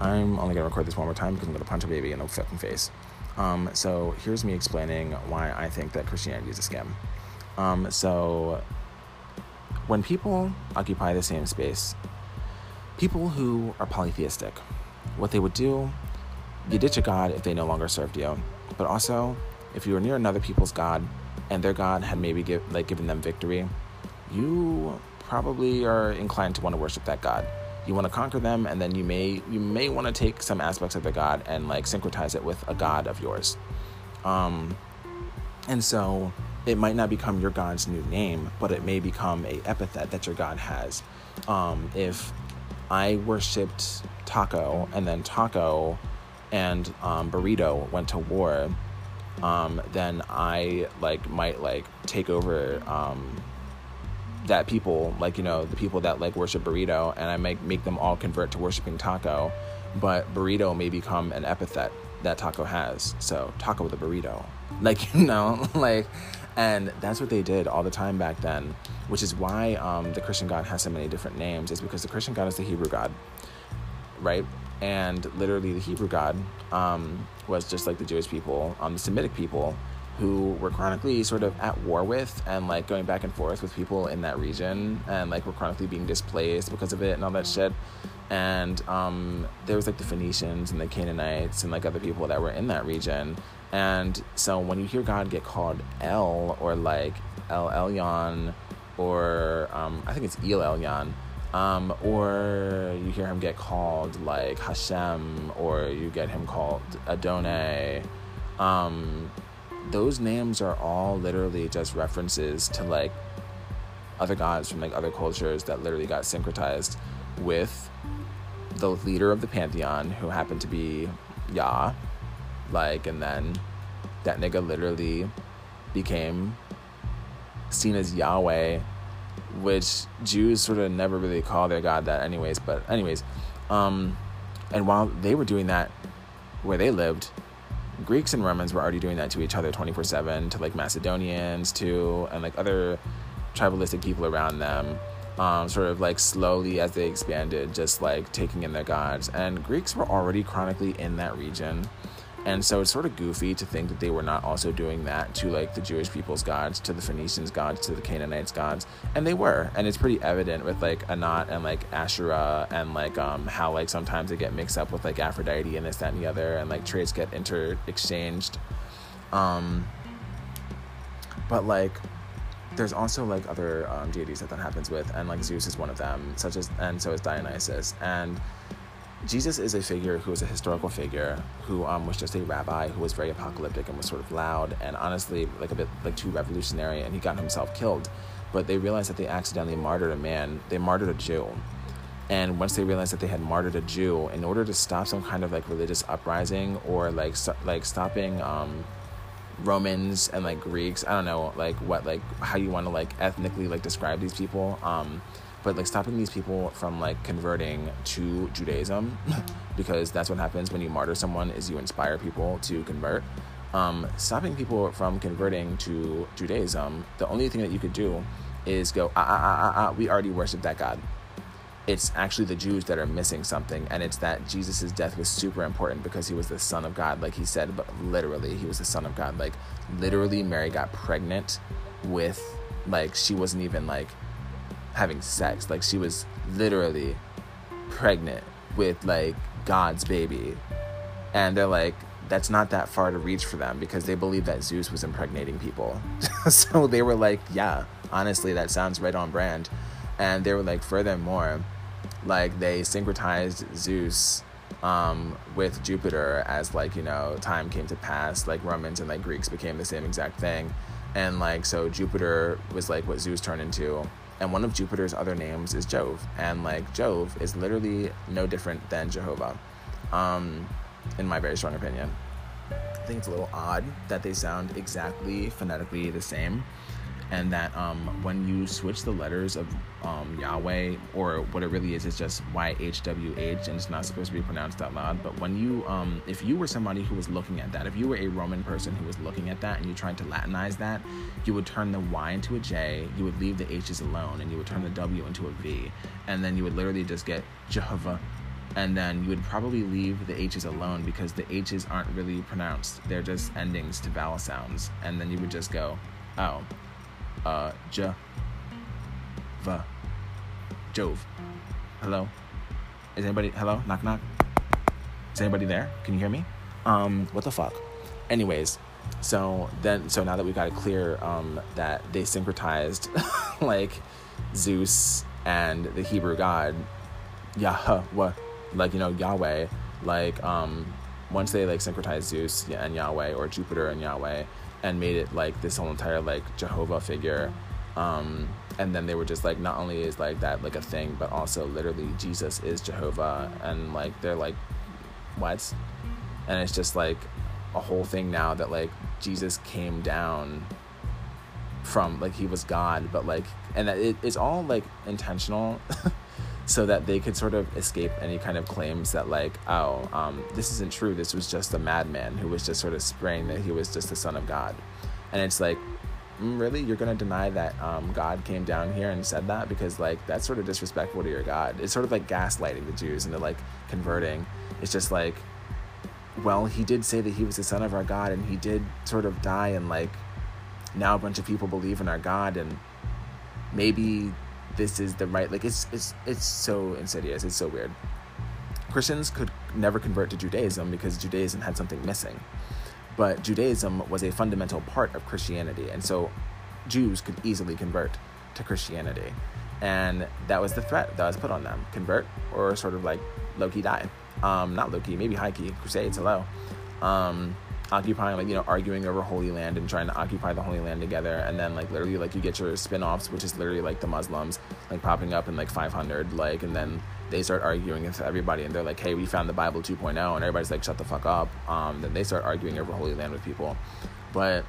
I'm only gonna record this one more time because I'm gonna punch a baby in the fucking face. Um, so here's me explaining why I think that Christianity is a scam. Um, so when people occupy the same space, people who are polytheistic, what they would do, you ditch a god if they no longer served you, but also if you were near another people's god and their god had maybe give, like given them victory, you probably are inclined to want to worship that god. You want to conquer them, and then you may you may want to take some aspects of the god and like syncretize it with a god of yours. Um, and so it might not become your god's new name, but it may become a epithet that your god has. Um, if I worshipped Taco, and then Taco and um, Burrito went to war, um, then I like might like take over um, that people like you know the people that like worship burrito and i might make them all convert to worshiping taco but burrito may become an epithet that taco has. So taco with a burrito. Like you know like and that's what they did all the time back then which is why um, the christian god has so many different names is because the christian god is the hebrew god right? And literally the hebrew god um, was just like the jewish people um, the semitic people who were chronically sort of at war with and like going back and forth with people in that region and like were chronically being displaced because of it and all that shit. And um, there was like the phoenicians and the canaanites and like other people that were in that region. And so when you hear god get called el or like el elyon or um, i think it's el elyon um, or you hear him get called like hashem or you get him called adonai um, those names are all literally just references to like other gods from like other cultures that literally got syncretized with the leader of the pantheon who happened to be Yah. Like and then that nigga literally became seen as Yahweh which Jews sort of never really call their god that anyways but anyways um and while they were doing that where they lived Greeks and Romans were already doing that to each other 24 7, to like Macedonians, too, and like other tribalistic people around them. Um, sort of like slowly as they expanded, just like taking in their gods. And Greeks were already chronically in that region. And so it's sort of goofy to think that they were not also doing that to like the Jewish people's gods, to the Phoenicians' gods, to the Canaanites' gods, and they were. And it's pretty evident with like Anat and like Asherah and like um how like sometimes they get mixed up with like Aphrodite and this that and the other, and like traits get inter exchanged. Um, but like there's also like other um, deities that that happens with, and like Zeus is one of them, such as and so is Dionysus and Jesus is a figure who is a historical figure who um, was just a rabbi who was very apocalyptic and was sort of loud and honestly like a bit like too revolutionary and he got himself killed. But they realized that they accidentally martyred a man. They martyred a Jew. And once they realized that they had martyred a Jew, in order to stop some kind of like religious uprising or like st- like stopping um, Romans and like Greeks, I don't know like what like how you want to like ethnically like describe these people. Um, but like stopping these people from like converting to Judaism because that's what happens when you martyr someone is you inspire people to convert um, stopping people from converting to Judaism the only thing that you could do is go ah ah ah ah, ah we already worship that God it's actually the Jews that are missing something, and it's that Jesus' death was super important because he was the Son of God, like he said, but literally, he was the Son of God. Like, literally, Mary got pregnant with, like, she wasn't even like having sex. Like she was literally pregnant with like God's baby. And they're like, that's not that far to reach for them because they believe that Zeus was impregnating people. so they were like, yeah, honestly, that sounds right on brand. And they were like, furthermore, like they syncretized Zeus um, with Jupiter as like, you know, time came to pass, like Romans and like Greeks became the same exact thing. And like, so Jupiter was like what Zeus turned into and one of Jupiter's other names is Jove, and like Jove is literally no different than Jehovah, um, in my very strong opinion. I think it's a little odd that they sound exactly phonetically the same, and that um, when you switch the letters of um, Yahweh, or what it really is, is just YHWH, and it's not supposed to be pronounced out loud. But when you, um, if you were somebody who was looking at that, if you were a Roman person who was looking at that and you tried to Latinize that, you would turn the Y into a J, you would leave the H's alone, and you would turn the W into a V, and then you would literally just get Jehovah and then you would probably leave the H's alone because the H's aren't really pronounced. They're just endings to vowel sounds. And then you would just go, oh, uh, Jove. Hello? Is anybody, hello? Knock, knock. Is anybody there? Can you hear me? Um, what the fuck? Anyways, so then, so now that we've got it clear um, that they syncretized like Zeus and the Hebrew god Yahweh, like you know Yahweh, like um, once they like syncretized Zeus and Yahweh or Jupiter and Yahweh and made it like this whole entire like Jehovah figure. Um, and then they were just like, not only is like that like a thing, but also literally Jesus is Jehovah, and like they're like, what? And it's just like a whole thing now that like Jesus came down from like he was God, but like, and that it, it's all like intentional. so that they could sort of escape any kind of claims that like oh um, this isn't true this was just a madman who was just sort of spraying that he was just the son of god. And it's like mm, really? You're to deny that um, god came down here and said that? Because like that's sort of disrespectful to your god. It's sort of like gaslighting the jews into like converting. It's just like well he did say that he was the son of our god and he did sort of die and like now a bunch of people believe in our god and maybe this is the right like it's it's it's so insidious. It's so weird. Christians could never convert to judaism because judaism had something missing. But judaism was a fundamental part of christianity and so jews could easily convert to christianity. And that was the threat that was put on them convert or sort of like low-key die. Um, not low-key maybe high-key crusades hello. Um, occupying like you know arguing over holy land and trying to occupy the holy land together. And then like literally like you get your spin-offs which is literally like the muslims like popping up in like 500 like and then they start arguing with everybody and they're like hey we found the bible 2.0 and everybody's like shut the fuck up. Um, then they start arguing over holy land with people. But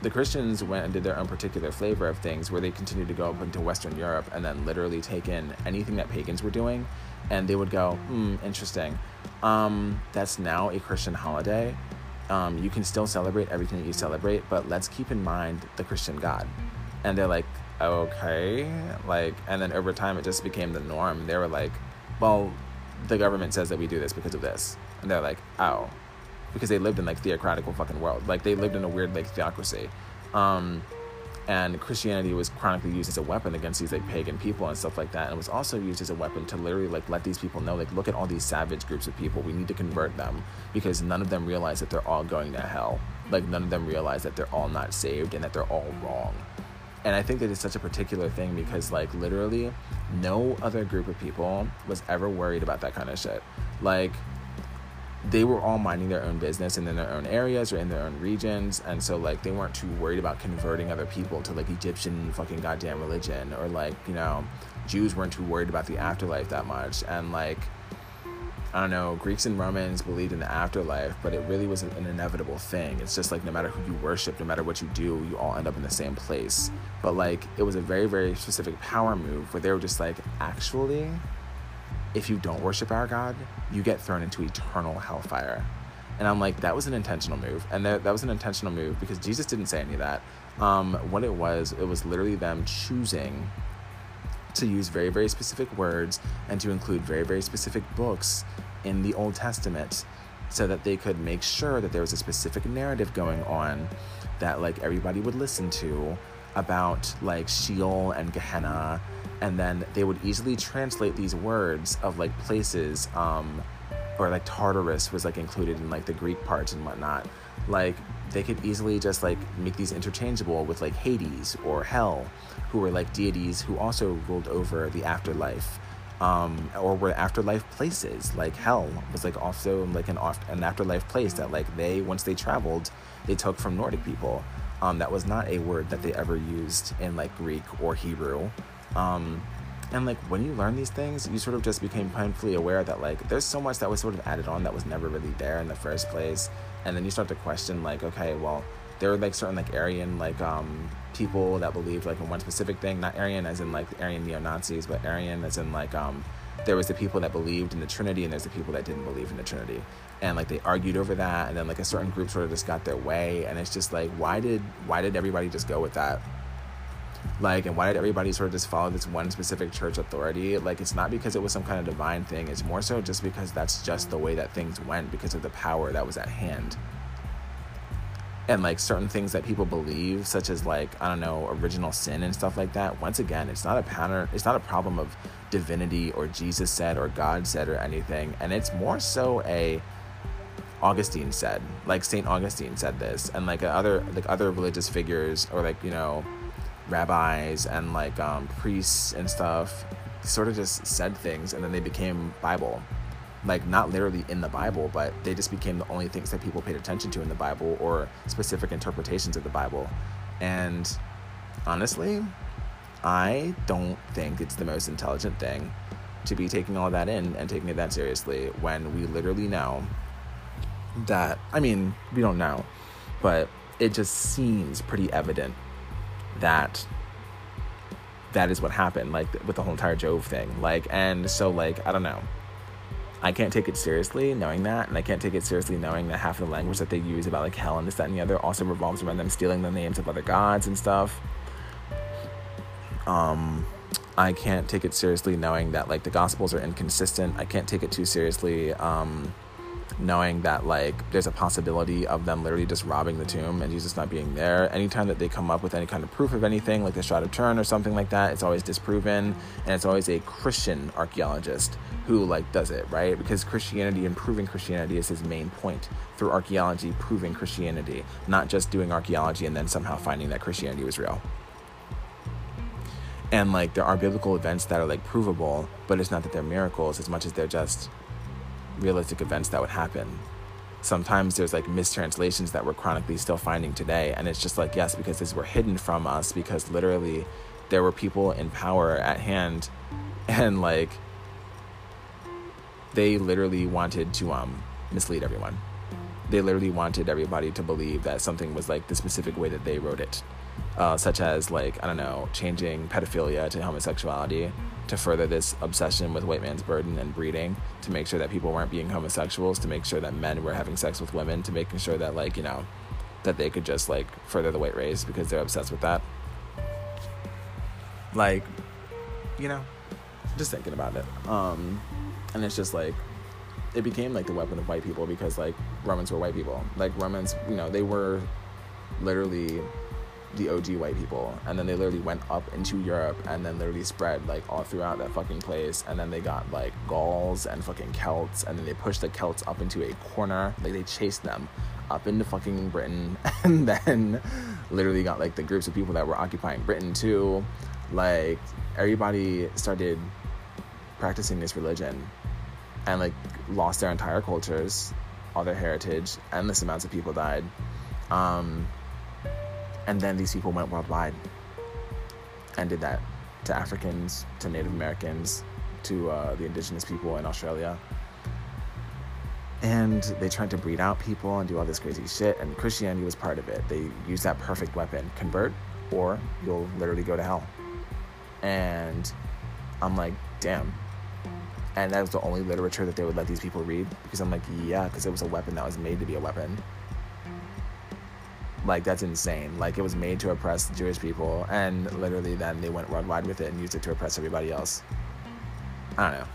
the Christians went and did their own particular flavor of things where they continued to go up into Western Europe and then literally take in anything that pagans were doing. And they would go, hmm, interesting. Um, that's now a Christian holiday um, you can still celebrate everything that you celebrate, but let's keep in mind the Christian God. And they're like, okay. Like, and then over time, it just became the norm. They were like, well, the government says that we do this because of this. And they're like, oh. Because they lived in like theocratical fucking world. Like, they lived in a weird like theocracy. Um, and Christianity was chronically used as a weapon against these like pagan people and stuff like that, and was also used as a weapon to literally like let these people know, like, look at all these savage groups of people. We need to convert them because none of them realize that they're all going to hell. Like none of them realize that they're all not saved and that they're all wrong. And I think that it's such a particular thing because like literally no other group of people was ever worried about that kind of shit. Like they were all minding their own business and in their own areas or in their own regions and so like they weren't too worried about converting other people to like egyptian fucking goddamn religion or like you know jews weren't too worried about the afterlife that much. And like i don't know greeks and romans believed in the afterlife but it really was an inevitable thing. It's just like no matter who you worship no matter what you do you all end up in the same place. But like it was a very very specific power move where they were just like actually if you don't worship our God, you get thrown into eternal hellfire. And I'm like, that was an intentional move. And that, that was an intentional move because Jesus didn't say any of that. Um, what it was, it was literally them choosing to use very, very specific words and to include very, very specific books in the Old Testament so that they could make sure that there was a specific narrative going on that like everybody would listen to about like Sheol and Gehenna and then they would easily translate these words of like places um, or like tartarus was like included in like the greek parts and whatnot. Like they could easily just like make these interchangeable with like hades or hell who were like deities who also ruled over the afterlife um, or were afterlife places. Like hell was like also like an, off- an afterlife place that like they once they traveled they took from nordic people. Um, that was not a word that they ever used in like greek or hebrew um, and like when you learn these things, you sort of just became painfully aware that like there's so much that was sort of added on that was never really there in the first place. And then you start to question like, okay, well, there were like certain like Arian like um people that believed like in one specific thing, not Aryan as in like Arian neo Nazis, but Aryan as in like um there was the people that believed in the Trinity and there's the people that didn't believe in the Trinity. And like they argued over that and then like a certain group sort of just got their way and it's just like why did why did everybody just go with that? Like, and why did everybody sort of just follow this one specific church authority? Like, it's not because it was some kind of divine thing. It's more so just because that's just the way that things went because of the power that was at hand. And like certain things that people believe, such as like, I don't know, original sin and stuff like that. Once again, it's not a pattern, it's not a problem of divinity or Jesus said or God said or anything. And it's more so a Augustine said, like Saint Augustine said this, and like other like other religious figures or like you know rabbis and like um, priests and stuff sort of just said things and then they became Bible. Like not literally in the Bible, but they just became the only things that people paid attention to in the Bible or specific interpretations of the Bible. And honestly, I don't think it's the most intelligent thing to be taking all that in and taking it that seriously when we literally know that I mean, we don't know, but it just seems pretty evident that that is what happened like with the whole entire Jove thing. Like and so like I don't know. I can't take it seriously knowing that, and I can't take it seriously knowing that half of the language that they use about like hell and this, that, and the other also revolves around them stealing the names of other gods and stuff. Um, I can't take it seriously knowing that like the gospels are inconsistent. I can't take it too seriously. Um, knowing that like there's a possibility of them literally just robbing the tomb and Jesus not being there. Anytime that they come up with any kind of proof of anything, like the Shroud of Turin or something like that, it's always disproven, and it's always a Christian archaeologist who like does it right because Christianity and proving Christianity is his main point through archaeology, proving Christianity, not just doing archaeology and then somehow finding that Christianity was real. And like there are biblical events that are like provable, but it's not that they're miracles as much as they're just realistic events that would happen. Sometimes there's like mistranslations that we're chronically still finding today. And it's just like, yes, because these were hidden from us because literally there were people in power at hand and like they literally wanted to um, mislead everyone. They literally wanted everybody to believe that something was like the specific way that they wrote it uh, such as like I don't know, changing pedophilia to homosexuality to further this obsession with white man's burden and breeding, to make sure that people weren't being homosexuals, to make sure that men were having sex with women, to making sure that like you know, that they could just like further the white race because they're obsessed with that. Like, you know, just thinking about it. Um, and it's just like it became like the weapon of white people because like Romans were white people. Like Romans, you know, they were literally the OG white people, and then they literally went up into Europe and then literally spread like all throughout that fucking place. And then they got like Gauls and fucking Celts, and then they pushed the Celts up into a corner. Like they chased them up into fucking Britain, and then literally got like the groups of people that were occupying Britain too. Like everybody started practicing this religion and like lost their entire cultures, all their heritage. Endless amounts of people died. Um, and then these people went worldwide and did that to Africans, to Native Americans, to uh, the indigenous people in Australia. And they tried to breed out people and do all this crazy shit, and Christianity was part of it. They used that perfect weapon convert, or you'll literally go to hell. And I'm like, damn. And that was the only literature that they would let these people read because I'm like, yeah, because it was a weapon that was made to be a weapon. Like that's insane. Like it was made to oppress Jewish people, and literally then they went worldwide with it and used it to oppress everybody else. I don't know.